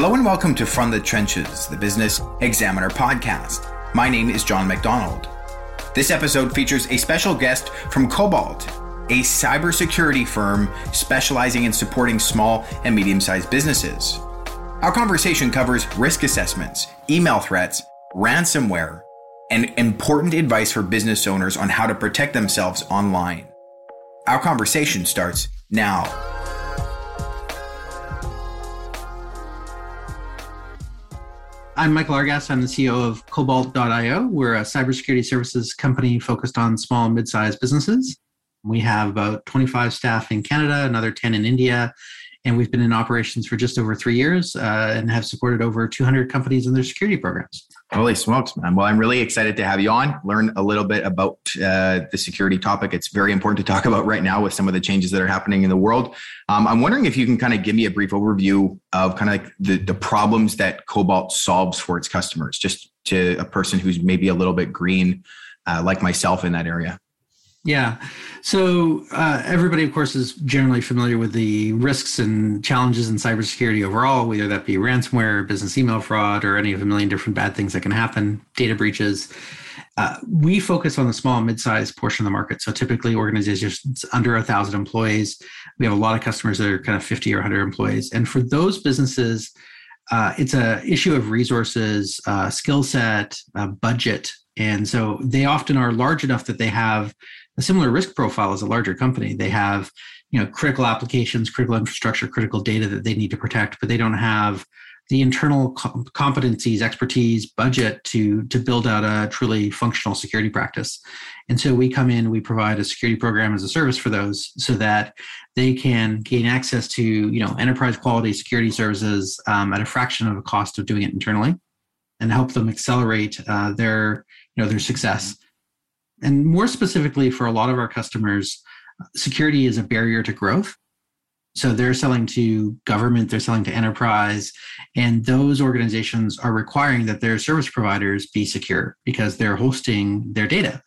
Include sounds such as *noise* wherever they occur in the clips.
Hello and welcome to From the Trenches, the Business Examiner podcast. My name is John McDonald. This episode features a special guest from Kobalt, a cybersecurity firm specializing in supporting small and medium sized businesses. Our conversation covers risk assessments, email threats, ransomware, and important advice for business owners on how to protect themselves online. Our conversation starts now. I'm Michael Argast. I'm the CEO of Kobalt.io. We're a cybersecurity services company focused on small and mid sized businesses. We have about 25 staff in Canada, another 10 in India, and we've been in operations for just over three years uh, and have supported over 200 companies in their security programs. Holy smokes, man. Well, I'm really excited to have you on, learn a little bit about uh, the security topic. It's very important to talk about right now with some of the changes that are happening in the world. Um, I'm wondering if you can kind of give me a brief overview of kind of like the, the problems that Kobalt solves for its customers, just to a person who's maybe a little bit green, uh, like myself in that area. Yeah. So uh, everybody, of course, is generally familiar with the risks and challenges in cybersecurity overall, whether that be ransomware, business email fraud, or any of a million different bad things that can happen, data breaches. Uh, we focus on the small mid-sized portion of the market. So typically organizations under a thousand employees. We have a lot of customers that are kind of 50 or 100 employees. And for those businesses, uh, it's a issue of resources, uh, skill set, uh, budget. And so they often are large enough that they have a similar risk profile as a larger company. They have, you know, critical applications, critical infrastructure, critical data that they need to protect, but they don't have the internal competencies, expertise, budget to to build out a truly functional security practice. And so we come in, we provide a security program as a service for those, so that they can gain access to you know enterprise quality security services um, at a fraction of the cost of doing it internally, and help them accelerate uh, their you know their success and more specifically for a lot of our customers security is a barrier to growth. So they're selling to government they're selling to enterprise and those organizations are requiring that their service providers be secure because they're hosting their data.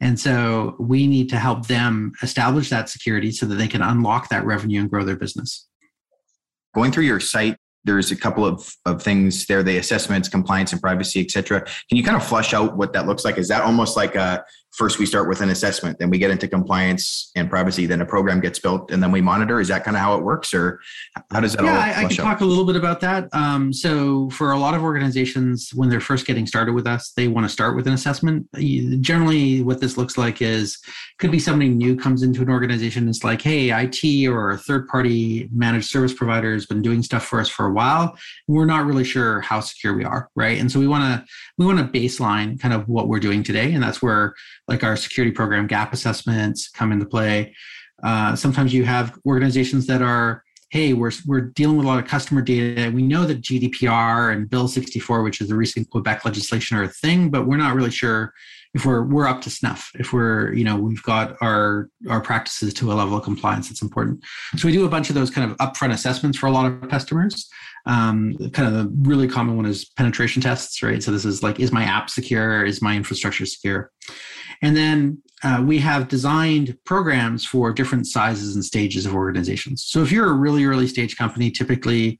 And so we need to help them establish that security so that they can unlock that revenue and grow their business. Going through your site there's a couple of, of things there the assessments compliance and privacy etc can you kind of flush out what that looks like? Is that almost like a first we start with an assessment then we get into compliance and privacy then a program gets built and then we monitor. Is that kind of how it works or how does that yeah, all I, I can talk a little bit about that. Um, so for a lot of organizations when they're first getting started with us they want to start with an assessment. Generally what this looks like is could be somebody new comes into an organization it's like hey it or a third party managed service provider has been doing stuff for us for a while. We're not really sure how secure we are right? And so we want to we want to baseline kind of what we're doing today and that's where like our security program gap assessments come into play. Uh, sometimes you have organizations that are, hey, we're, we're dealing with a lot of customer data. We know that GDPR and Bill 64, which is the recent Quebec legislation, are a thing, but we're not really sure if we're we're up to snuff if we're you know we've got our our practices to a level of compliance that's important. So we do a bunch of those kind of upfront assessments for a lot of customers. Um, kind of the really common one is penetration tests right? So this is like is my app secure? Is my infrastructure secure and then uh, we have designed programs for different sizes and stages of organizations. So if you're a really early stage company, typically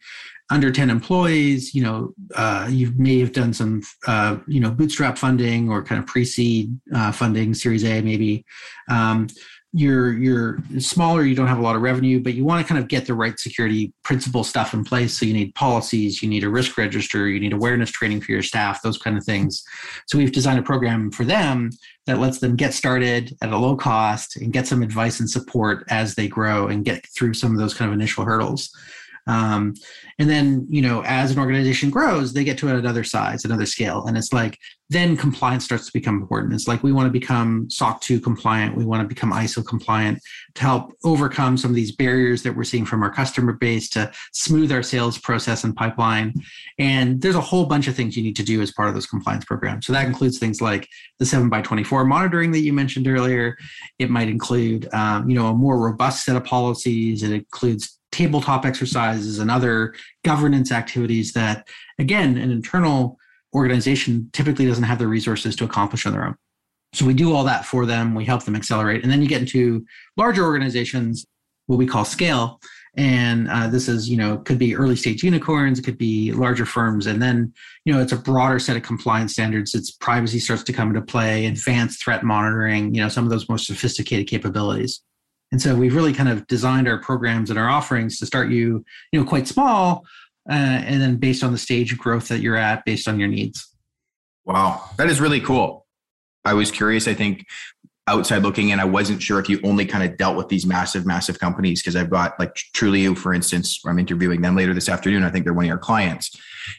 under 10 employees, you know, uh, you may have done some, uh, you know, bootstrap funding or kind of pre-seed uh, funding, Series A maybe. Um, you're you're smaller you don't have a lot of revenue but you want to kind of get the right security principle stuff in place. So you need policies you need a risk register you need awareness training for your staff those kind of things. So we've designed a program for them that lets them get started at a low cost and get some advice and support as they grow and get through some of those kind of initial hurdles um, and then, you know, as an organization grows, they get to another size, another scale. And it's like, then compliance starts to become important. It's like we want to become SOC 2 compliant. We want to become ISO compliant to help overcome some of these barriers that we're seeing from our customer base to smooth our sales process and pipeline. And there's a whole bunch of things you need to do as part of those compliance programs. So that includes things like the 7 by 24 monitoring that you mentioned earlier. It might include, um, you know, a more robust set of policies. It includes tabletop exercises and other governance activities that, again, an internal organization typically doesn't have the resources to accomplish on their own. So we do all that for them. We help them accelerate. And then you get into larger organizations, what we call scale. and uh, this is you know could be early stage unicorns it could be larger firms and then you know it's a broader set of compliance standards it's privacy starts to come into play advanced threat monitoring you know some of those more sophisticated capabilities and so we've really kind of designed our programs and our offerings to start you you know quite small uh, and then based on the stage of growth that you're at based on your needs wow that is really cool i was curious i think outside looking in, I wasn't sure if you only kind of dealt with these massive, massive companies because I've got like Trulioo, for instance, I'm interviewing them later this afternoon. I think they're one of your clients.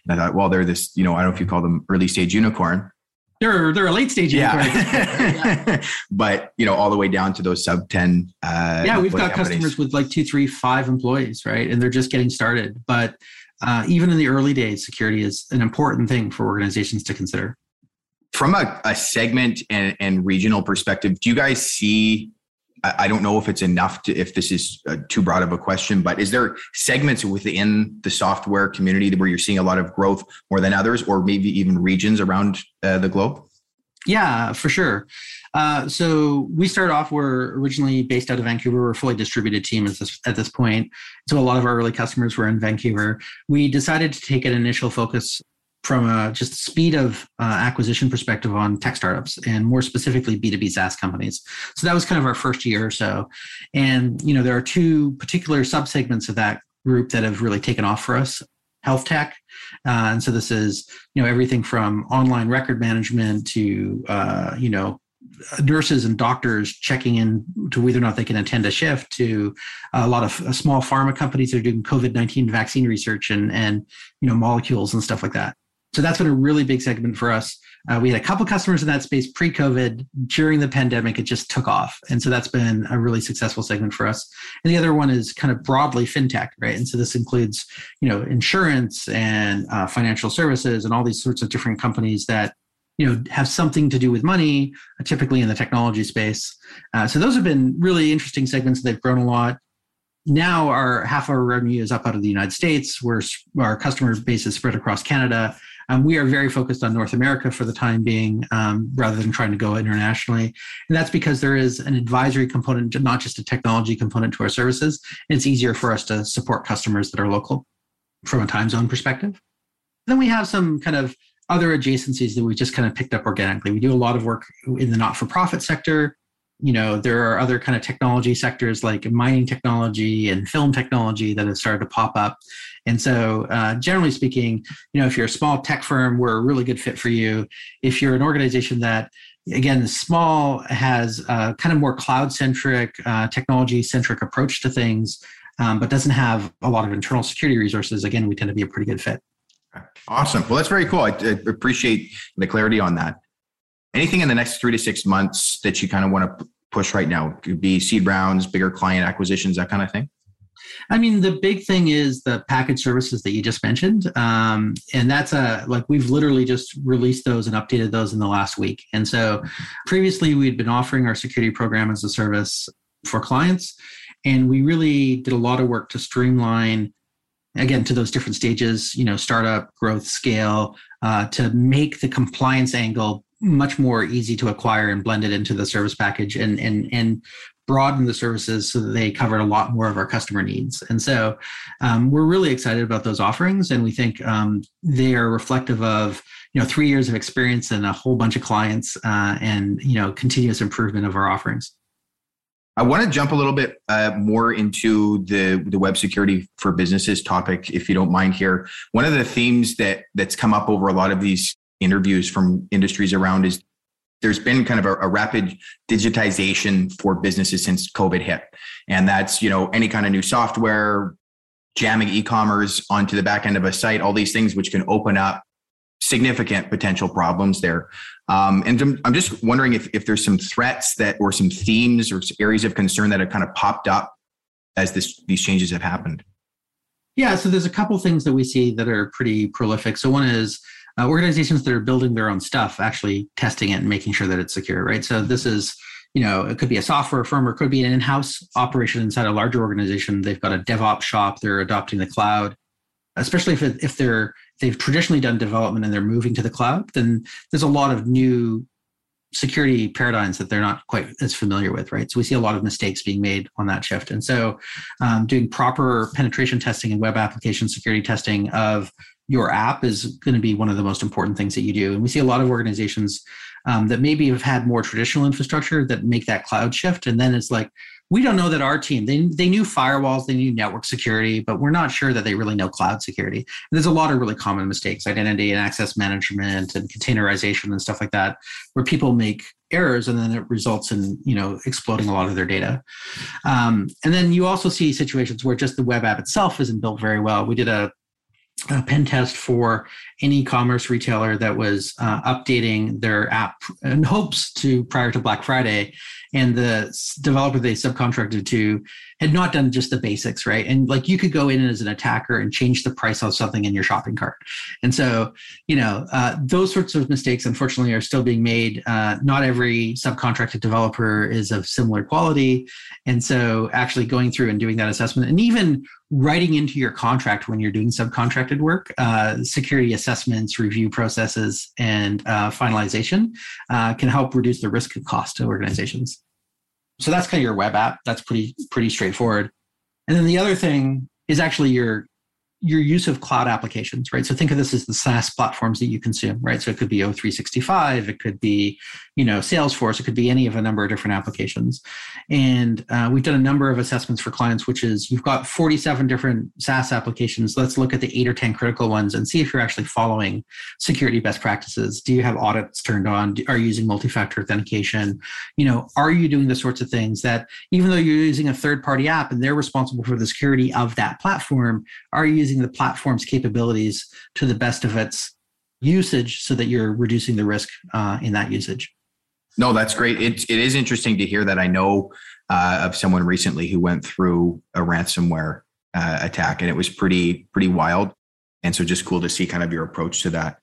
And I thought, well, they're this, you know, I don't know if you call them early stage unicorn. They're they're a late stage. Yeah. *laughs* but you know, all the way down to those sub 10 uh Yeah, we've got companies. customers with like two, three, five employees, right? And they're just getting started. But uh, even in the early days, security is an important thing for organizations to consider from a, a segment and, and, regional perspective, do you guys see? I, don't know if it's enough to, if this is uh, too broad of a question, but is there segments within the software community where you're seeing a lot of growth more than others, or maybe even regions around uh, the globe? Yeah, for sure. Uh, so we started off. We're originally based out of Vancouver. We're a fully distributed team at this at this point. So a lot of our early customers were in Vancouver. We decided to take an initial focus from a just speed of uh, acquisition perspective on tech startups and more specifically b2b saas companies. So that was kind of our first year or so. And you know there are two particular subsegments of that group that have really taken off for us health tech. Uh, and so this is you know everything from online record management to uh, you know nurses and doctors checking in to whether or not they can attend a shift to a lot of uh, small pharma companies that are doing covid-19 vaccine research and and you know molecules and stuff like that so that's been a really big segment for us. Uh, we had a couple customers in that space pre-COVID. During the pandemic, it just took off, and so that's been a really successful segment for us. And the other one is kind of broadly fintech, right? And so this includes, you know, insurance and uh, financial services and all these sorts of different companies that you know have something to do with money, uh, typically in the technology space. Uh, so those have been really interesting segments. They've grown a lot now our half of our revenue is up out of the United States. Where our customer base is spread across Canada, um, we are very focused on North America for the time being, um, rather than trying to go internationally. And that's because there is an advisory component, not just a technology component to our services. It's easier for us to support customers that are local from a time zone perspective. Then we have some kind of other adjacencies that we just kind of picked up organically. We do a lot of work in the not for profit sector you know there are other kind of technology sectors like mining technology and film technology that have started to pop up and so uh, generally speaking you know if you're a small tech firm we're a really good fit for you. If you're an organization that again small has kind of more cloud centric uh, technology centric approach to things um, but doesn't have a lot of internal security resources again we tend to be a pretty good fit. Awesome. Well that's very cool. I, I appreciate the clarity on that. Anything in the next three to six months that you kind of want to push right now? Could be seed rounds, bigger client acquisitions, that kind of thing. I mean, the big thing is the package services that you just mentioned, um, and that's a like we've literally just released those and updated those in the last week. And so, previously we'd been offering our security program as a service for clients, and we really did a lot of work to streamline again to those different stages you know startup growth scale uh, to make the compliance angle much more easy to acquire and blend it into the service package and and and broaden the services so that they covered a lot more of our customer needs. And so um, we're really excited about those offerings, and we think um, they are reflective of you know three years of experience and a whole bunch of clients uh, and you know continuous improvement of our offerings. I want to jump a little bit uh, more into the the web security for businesses topic, if you don't mind. Here, one of the themes that that's come up over a lot of these interviews from industries around is there's been kind of a, a, rapid digitization for businesses since COVID hit. And that's, you know, any kind of new software, jamming e-commerce onto the back end of a site, all these things which can open up significant potential problems there. Um, and I'm, I'm just wondering if, if there's some threats that or some themes or areas of concern that have kind of popped up as this these changes have happened. Yeah, so there's a couple things that we see that are pretty prolific. So one is uh, organizations that are building their own stuff actually testing it and making sure that it's secure right so this is you know it could be a software firm or it could be an in-house operation inside a larger organization they've got a devops shop they're adopting the cloud especially if, if they're they've traditionally done development and they're moving to the cloud then there's a lot of new security paradigms that they're not quite as familiar with, right? So we see a lot of mistakes being made on that shift. And so um, doing proper penetration testing and web application security testing of your app is going to be one of the most important things that you do. And we see a lot of organizations um, that maybe have had more traditional infrastructure that make that cloud shift. And then it's like, we don't know that our team they, they knew firewalls they knew network security but we're not sure that they really know cloud security and there's a lot of really common mistakes identity and access management and containerization and stuff like that where people make errors and then it results in you know exploding a lot of their data um, and then you also see situations where just the web app itself isn't built very well we did a a pen test for an e-commerce retailer that was uh, updating their app in hopes to prior to Black Friday, and the developer they subcontracted to had not done just the basics right. And like you could go in as an attacker and change the price of something in your shopping cart, and so you know uh, those sorts of mistakes unfortunately are still being made. Uh, not every subcontracted developer is of similar quality, and so actually going through and doing that assessment and even writing into your contract when you're doing subcontracted work, uh, security assessments, review processes, and uh, finalization uh, can help reduce the risk and cost to organizations. So that's kind of your web app. That's pretty pretty straightforward. And then the other thing is actually your your use of cloud applications, right? So think of this as the SaaS platforms that you consume, right? So it could be O365, it could be, you know, Salesforce, it could be any of a number of different applications. And uh, we've done a number of assessments for clients, which is you've got 47 different SaaS applications. Let's look at the eight or 10 critical ones and see if you're actually following security best practices. Do you have audits turned on? Are you using multi-factor authentication? You know, are you doing the sorts of things that even though you're using a third-party app and they're responsible for the security of that platform, are you using the platform's capabilities to the best of its usage so that you're reducing the risk uh, in that usage. No, that's great. It, it is interesting to hear that. I know uh, of someone recently who went through a ransomware uh, attack, and it was pretty pretty wild. And so, just cool to see kind of your approach to that.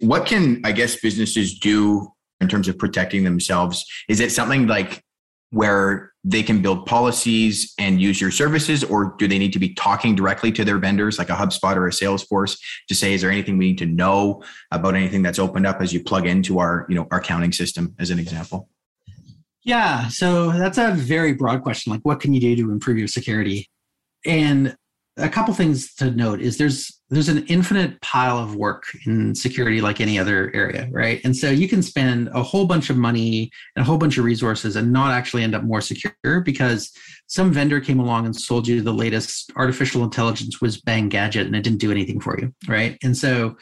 What can I guess businesses do in terms of protecting themselves? Is it something like where they can build policies and use your services or do they need to be talking directly to their vendors like a hubspot or a salesforce to say is there anything we need to know about anything that's opened up as you plug into our you know our accounting system as an example? Yeah so that's a very broad question like what can you do to improve your security? And a couple things to note is there's there's an infinite pile of work in security like any other area right? And so you can spend a whole bunch of money and a whole bunch of resources and not actually end up more secure because some vendor came along and sold you the latest artificial intelligence whiz bang gadget and it didn't do anything for you right? And so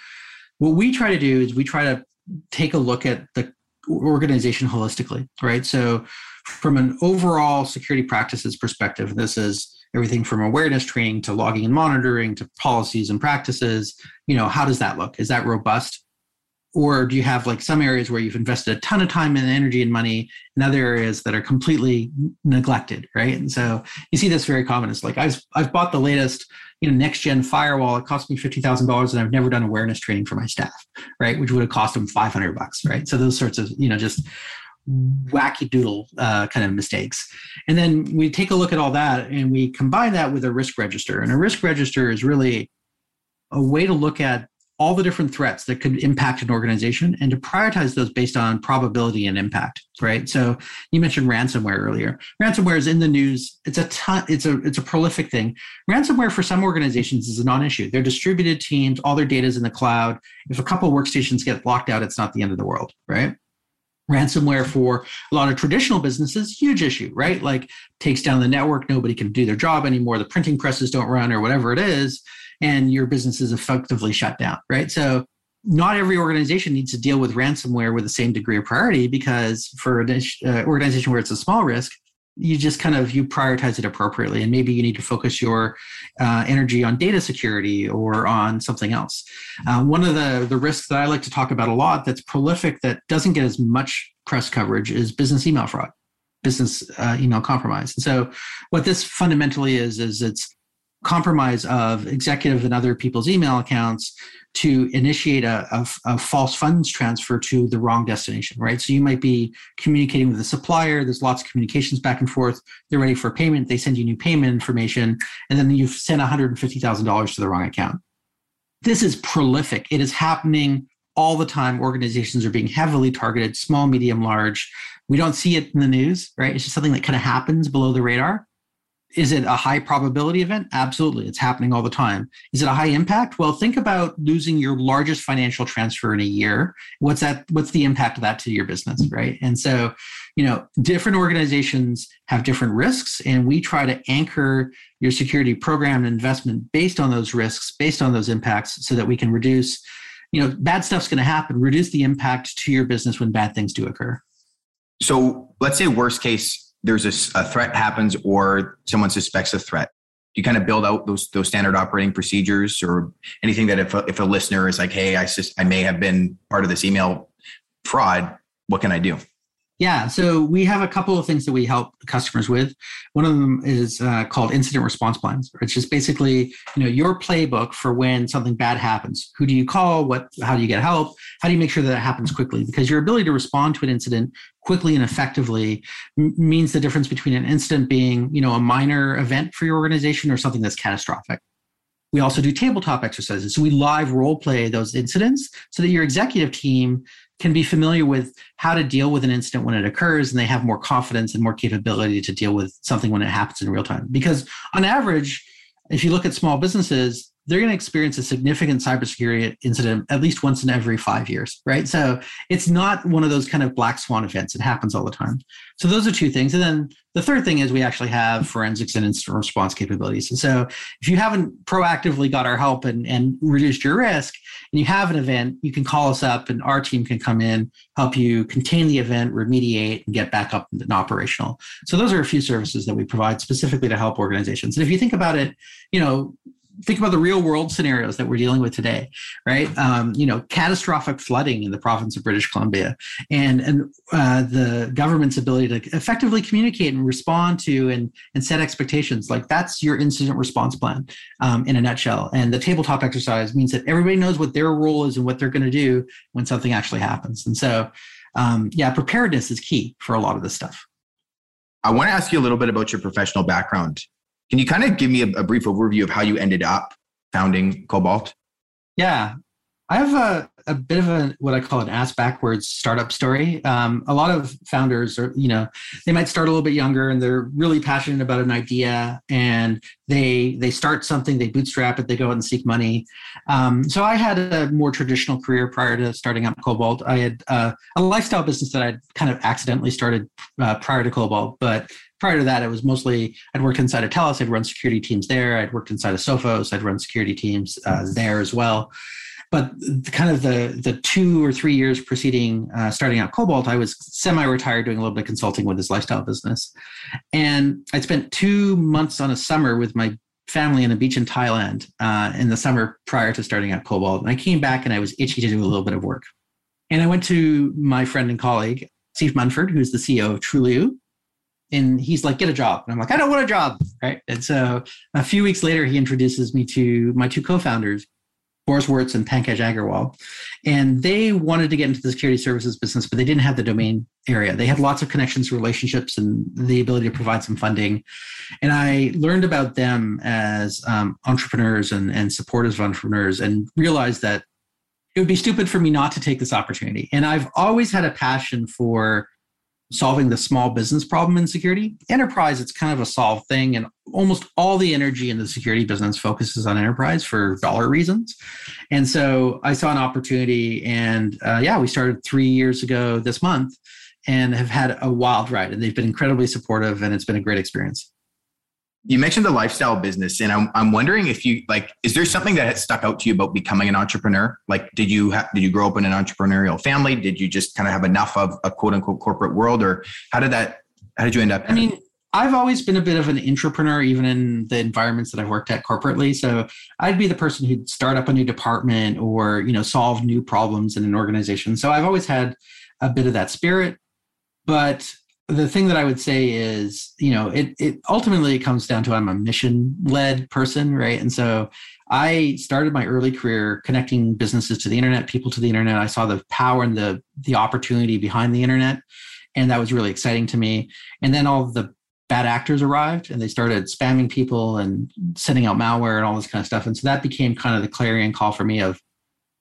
what we try to do is we try to take a look at the organization holistically right? So from an overall security practices perspective this is everything from awareness training to logging and monitoring to policies and practices. You know how does that look? Is that robust? Or do you have like some areas where you've invested a ton of time and energy and money and other areas that are completely neglected right? And so you see this very common. It's like i've, I've bought the latest you know next gen firewall. It cost me $50000 and i've never done awareness training for my staff right? Which would have cost them 500 bucks right? So those sorts of you know just wacky doodle uh, kind of mistakes. And then we take a look at all that and we combine that with a risk register. And a risk register is really a way to look at all the different threats that could impact an organization and to prioritize those based on probability and impact right? So you mentioned ransomware earlier. Ransomware is in the news. It's a ton it's a it's a prolific thing. Ransomware for some organizations is a non-issue. They're distributed teams all their data is in the cloud. If a couple workstations get locked out it's not the end of the world right ransomware for a lot of traditional businesses huge issue right? Like takes down the network nobody can do their job anymore the printing presses don't run or whatever it is and your business is effectively shut down right? So not every organization needs to deal with ransomware with the same degree of priority because for an uh, organization where it's a small risk you just kind of you prioritize it appropriately and maybe you need to focus your uh, energy on data security or on something else. Uh, one of the the risks that i like to talk about a lot that's prolific that doesn't get as much press coverage is business email fraud business uh, email compromise. And so what this fundamentally is is it's compromise of executive and other people's email accounts to initiate a, a, a, false funds transfer to the wrong destination, right? So you might be communicating with a supplier. There's lots of communications back and forth. They're ready for payment. They send you new payment information, and then you've sent $150,000 to the wrong account. This is prolific. It is happening all the time organizations are being heavily targeted, small, medium, large. We don't see it in the news, right? It's just something that kind of happens below the radar. Is it a high probability event? Absolutely. It's happening all the time. Is it a high impact? Well, think about losing your largest financial transfer in a year. What's that what's the impact of that to your business, right? And so, you know, different organizations have different risks and we try to anchor your security program and investment based on those risks, based on those impacts so that we can reduce you know, bad stuff's going to happen. Reduce the impact to your business when bad things do occur. So let's say worst case, there's a, a threat happens or someone suspects a threat. Do you kind of build out those those standard operating procedures or anything that if a, if a listener is like, hey, I just I may have been part of this email fraud, what can I do? Yeah, so we have a couple of things that we help customers with. One of them is uh, called incident response plans. It's just basically, you know, your playbook for when something bad happens. Who do you call? What? How do you get help? How do you make sure that it happens quickly? Because your ability to respond to an incident quickly and effectively m- means the difference between an incident being, you know, a minor event for your organization or something that's catastrophic. We also do tabletop exercises. So we live role play those incidents so that your executive team can be familiar with how to deal with an incident when it occurs and they have more confidence and more capability to deal with something when it happens in real time. Because on average, if you look at small businesses, they're going to experience a significant cybersecurity incident at least once in every five years, right? So it's not one of those kind of black swan events. It happens all the time. So those are two things. And then the third thing is we actually have forensics and incident response capabilities. And so if you haven't proactively got our help and, and reduced your risk and you have an event, you can call us up and our team can come in, help you contain the event, remediate, and get back up and operational. So those are a few services that we provide specifically to help organizations. And if you think about it, you know, think about the real world scenarios that we're dealing with today, right? Um, you know, catastrophic flooding in the province of British Columbia, and and uh, the government's ability to effectively communicate and respond to and and set expectations. Like that's your incident response plan um, in a nutshell. And the tabletop exercise means that everybody knows what their role is and what they're going to do when something actually happens. And so, um, yeah, preparedness is key for a lot of this stuff. I want to ask you a little bit about your professional background. Can you kind of give me a, a brief overview of how you ended up founding Kobalt? Yeah, I have a, a bit of a what I call an ass backwards startup story. Um, a lot of founders are, you know, they might start a little bit younger and they're really passionate about an idea and they they start something, they bootstrap it, they go out and seek money. Um, so I had a more traditional career prior to starting up Kobalt. I had uh, a lifestyle business that I'd kind of accidentally started uh, prior to Kobalt, but prior to that, it was mostly I'd worked inside of TELUS, I'd run security teams there. I'd worked inside of Sophos, I'd run security teams uh, there as well. But kind of the the two or three years preceding uh, starting out Kobalt, I was semi-retired doing a little bit of consulting with this lifestyle business, and I spent two months on a summer with my family on a beach in Thailand uh, in the summer prior to starting out Kobalt. And I came back and I was itchy to do a little bit of work. And I went to my friend and colleague, Steve Munford, who's the CEO of Trulioo, and he's like, get a job. And I'm like, I don't want a job. Right. And so a few weeks later, he introduces me to my two co-founders, Boris Wertz and Pankaj Agarwal. And they wanted to get into the security services business, but they didn't have the domain area. They had lots of connections, relationships, and the ability to provide some funding. And I learned about them as um, entrepreneurs and, and supporters of entrepreneurs and realized that it would be stupid for me not to take this opportunity. And I've always had a passion for solving the small business problem in security. Enterprise, it's kind of a solved thing, and almost all the energy in the security business focuses on enterprise for dollar reasons. And so I saw an opportunity, and uh, yeah, we started three years ago this month and have had a wild ride, and they've been incredibly supportive, and it's been a great experience you mentioned the lifestyle business and I'm, I'm wondering if you like is there something that has stuck out to you about becoming an entrepreneur like did you ha- did you grow up in an entrepreneurial family did you just kind of have enough of a quote unquote corporate world or how did that how did you end up i mean I've always been a bit of an entrepreneur, even in the environments that I've worked at corporately. So I'd be the person who'd start up a new department or, you know, solve new problems in an organization. So I've always had a bit of that spirit. But the thing that I would say is, you know, it it ultimately comes down to I'm a mission led person, right? And so I started my early career connecting businesses to the internet, people to the internet. I saw the power and the the opportunity behind the internet, and that was really exciting to me. And then all the bad actors arrived and they started spamming people and sending out malware and all this kind of stuff. And so that became kind of the clarion call for me of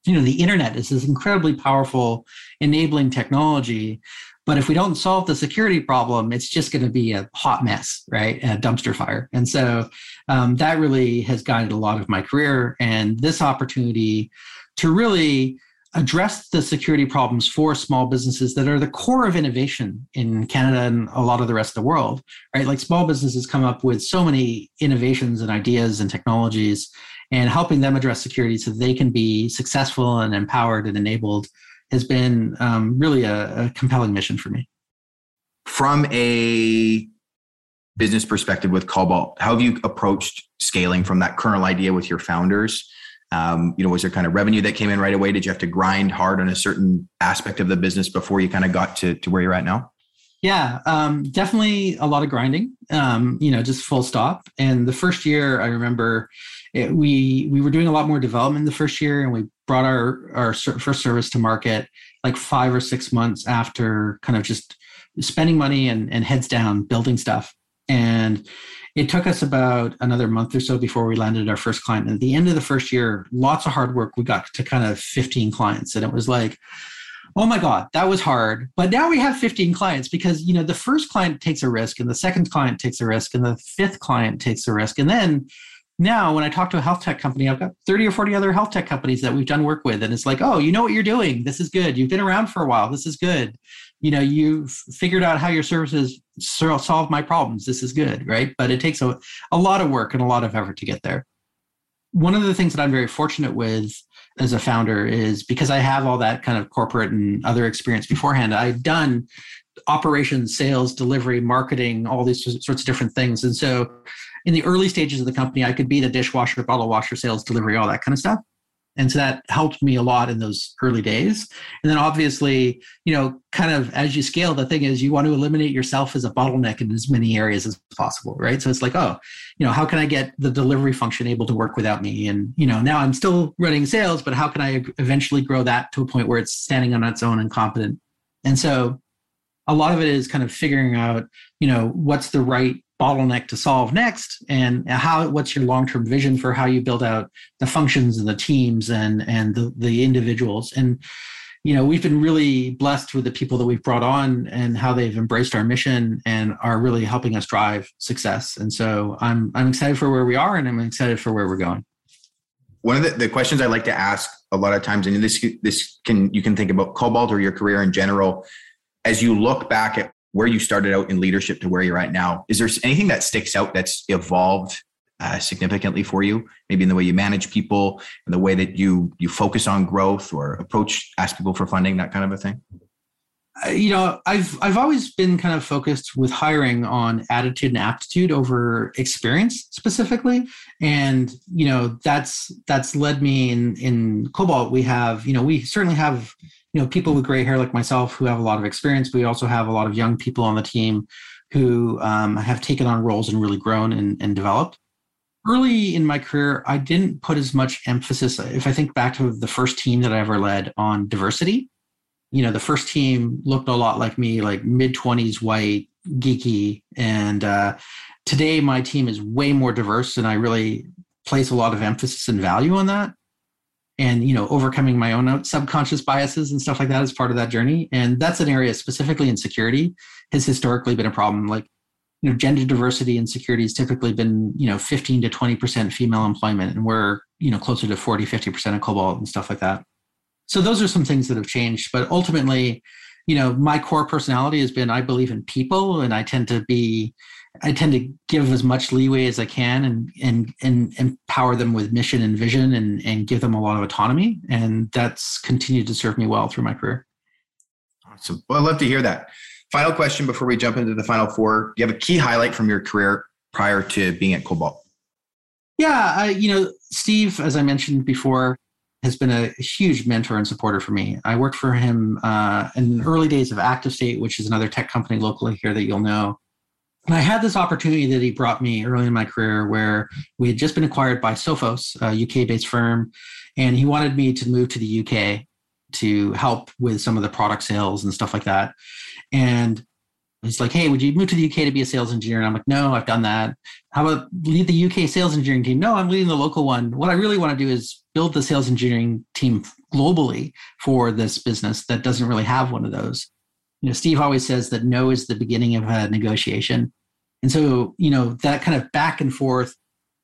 you know, the internet is this incredibly powerful enabling technology. But if we don't solve the security problem, it's just going to be a hot mess, right? A dumpster fire. And so um, that really has guided a lot of my career. And this opportunity to really address the security problems for small businesses that are the core of innovation in Canada and a lot of the rest of the world, right? Like small businesses come up with so many innovations and ideas and technologies and helping them address security so they can be successful and empowered and enabled has been um, really a, a compelling mission for me. From a business perspective with Kobalt, how have you approached scaling from that kernel idea with your founders? Um, you know, was there kind of revenue that came in right away? Did you have to grind hard on a certain aspect of the business before you kind of got to, to where you're at now? Yeah, um, definitely a lot of grinding. Um, you know, just full stop. And the first year, I remember it, we we were doing a lot more development the first year, and we brought our our first service to market like five or six months after kind of just spending money and, and heads down building stuff. And it took us about another month or so before we landed our first client. And at the end of the first year, lots of hard work. We got to kind of 15 clients, and it was like, oh my god that was hard but now we have 15 clients because you know the first client takes a risk and the second client takes a risk and the fifth client takes a risk and then now when I talk to a health tech company, I've got 30 or 40 other health tech companies that we've done work with. And it's like, oh, you know what you're doing. This is good. You've been around for a while. This is good. You know, you've figured out how your services solve my problems. This is good, right? But it takes a, a lot of work and a lot of effort to get there. One of the things that I'm very fortunate with as a founder is because I have all that kind of corporate and other experience beforehand, I've done operations, sales, delivery, marketing, all these sorts of different things. And so in the early stages of the company, I could be the dishwasher, bottle washer, sales, delivery, all that kind of stuff. And so that helped me a lot in those early days. And then obviously, you know, kind of as you scale, the thing is you want to eliminate yourself as a bottleneck in as many areas as possible, right? So it's like, oh, you know, how can I get the delivery function able to work without me? And, you know, now I'm still running sales, but how can I eventually grow that to a point where it's standing on its own and competent? And so a lot of it is kind of figuring out, you know, what's the right bottleneck to solve next and how what's your long-term vision for how you build out the functions and the teams and and the, the individuals? And you know we've been really blessed with the people that we've brought on and how they've embraced our mission and are really helping us drive success. And so i'm i'm excited for where we are and i'm excited for where we're going. One of the, the questions i like to ask a lot of times and this this can you can think about kobalt or your career in general as you look back at where you started out in leadership to where you're at now. Is there anything that sticks out that's evolved uh, significantly for you? Maybe in the way you manage people, and the way that you you focus on growth or approach ask people for funding, that kind of a thing. Uh, you know, I've I've always been kind of focused with hiring on attitude and aptitude over experience specifically, and you know that's that's led me in in Kobalt. We have you know we certainly have you know people with gray hair like myself who have a lot of experience we also have a lot of young people on the team who um, have taken on roles and really grown and, and developed. Early in my career i didn't put as much emphasis if i think back to the first team that i ever led on diversity. You know the first team looked a lot like me like mid-20s white geeky and uh, today my team is way more diverse and i really place a lot of emphasis and value on that and you know overcoming my own subconscious biases and stuff like that is part of that journey. And that's an area specifically in security has historically been a problem. Like you know gender diversity in security has typically been you know 15 to 20% female employment and we're you know closer to 40 50% of kobalt and stuff like that. So those are some things that have changed but ultimately you know my core personality has been i believe in people and i tend to be I tend to give as much leeway as I can and and and empower them with mission and vision and and give them a lot of autonomy. And that's continued to serve me well through my career. Awesome. Well, I'd love to hear that. Final question before we jump into the final four. Do you have a key highlight from your career prior to being at Kobalt? Yeah, I, you know, Steve, as I mentioned before, has been a huge mentor and supporter for me. I worked for him uh, in the early days of ActiveState, which is another tech company locally here that you'll know. And I had this opportunity that he brought me early in my career where we had just been acquired by Sophos, a UK based firm, and he wanted me to move to the UK to help with some of the product sales and stuff like that. And He's like, hey, would you move to the UK to be a sales engineer? And I'm like, no, I've done that. How about lead the UK sales engineering team? No, I'm leading the local one. What I really want to do is build the sales engineering team globally for this business that doesn't really have one of those. You know, Steve always says that no is the beginning of a negotiation. And so, you know, that kind of back and forth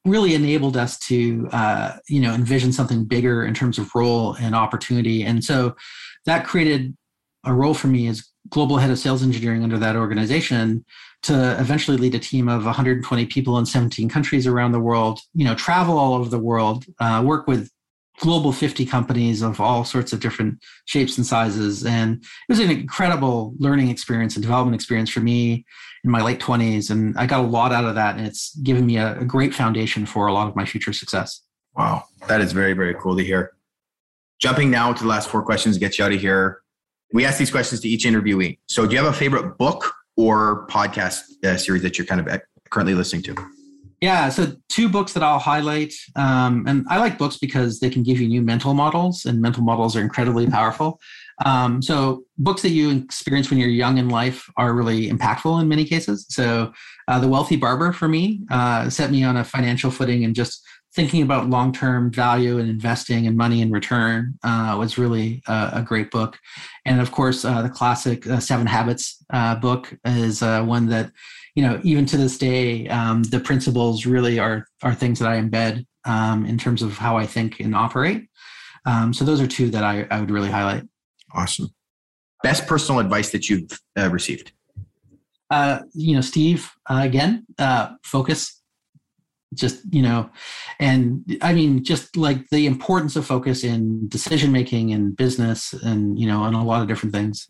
really enabled us to, uh, you know, envision something bigger in terms of role and opportunity. And so that created a role for me as global head of sales engineering under that organization to eventually lead a team of 120 people in 17 countries around the world you know travel all over the world uh, work with global 50 companies of all sorts of different shapes and sizes. And it was an incredible learning experience and development experience for me in my late 20s and i got a lot out of that and it's given me a, a great foundation for a lot of my future success. Wow. That is very very cool to hear. Jumping now to the last four questions to get you out of here we ask these questions to each interviewee. So, do you have a favorite book or podcast uh, series that you're kind of currently listening to? Yeah, so two books that I'll highlight. Um, and I like books because they can give you new mental models, and mental models are incredibly powerful. Um, so, books that you experience when you're young in life are really impactful in many cases. So, uh, The Wealthy Barber for me uh, set me on a financial footing and just thinking about long term value and investing and money in return uh, was really uh, a great book. And of course, uh, the classic uh, Seven Habits uh, book is uh, one that, you know, even to this day, um, the principles really are are things that I embed um, in terms of how I think and operate. Um, so those are two that I, I would really highlight. Awesome. Best personal advice that you've received? you know, Steve, again, focus just you know and i mean just like the importance of focus in decision making and business and you know on a lot of different things.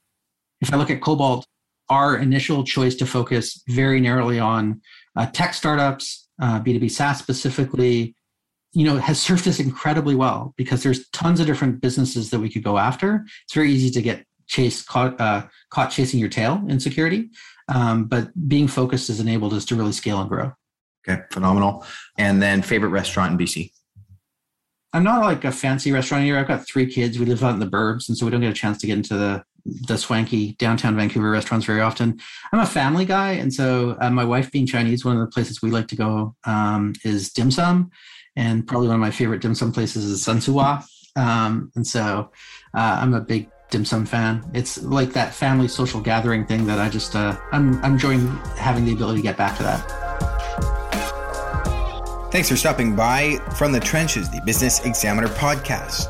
If i look at kobalt our initial choice to focus very narrowly on uh, tech startups uh, b2b saas specifically you know has served us incredibly well because there's tons of different businesses that we could go after. It's very easy to get chased caught uh, caught chasing your tail in security um, but being focused has enabled us to really scale and grow Okay, phenomenal. And then favorite restaurant in BC? I'm not like a fancy restaurant here. I've got three kids. We live out in the burbs, and so we don't get a chance to get into the the swanky downtown Vancouver restaurants very often. I'm a family guy, and so uh, my wife being Chinese, one of the places we like to go um, is dim sum, and probably one of my favorite dim sum places is Sun Sui Wah. Um, and so uh, I'm a big dim sum fan. It's like that family social gathering thing that I just uh, I'm, I'm enjoying having the ability to get back to that. Thanks for stopping by from the trenches, the Business Examiner podcast.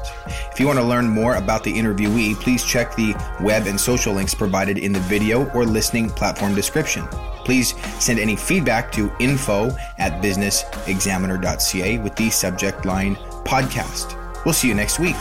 If you want to learn more about the interviewee, please check the web and social links provided in the video or listening platform description. Please send any feedback to info at businessexaminer.ca with the subject line podcast. We'll see you next week.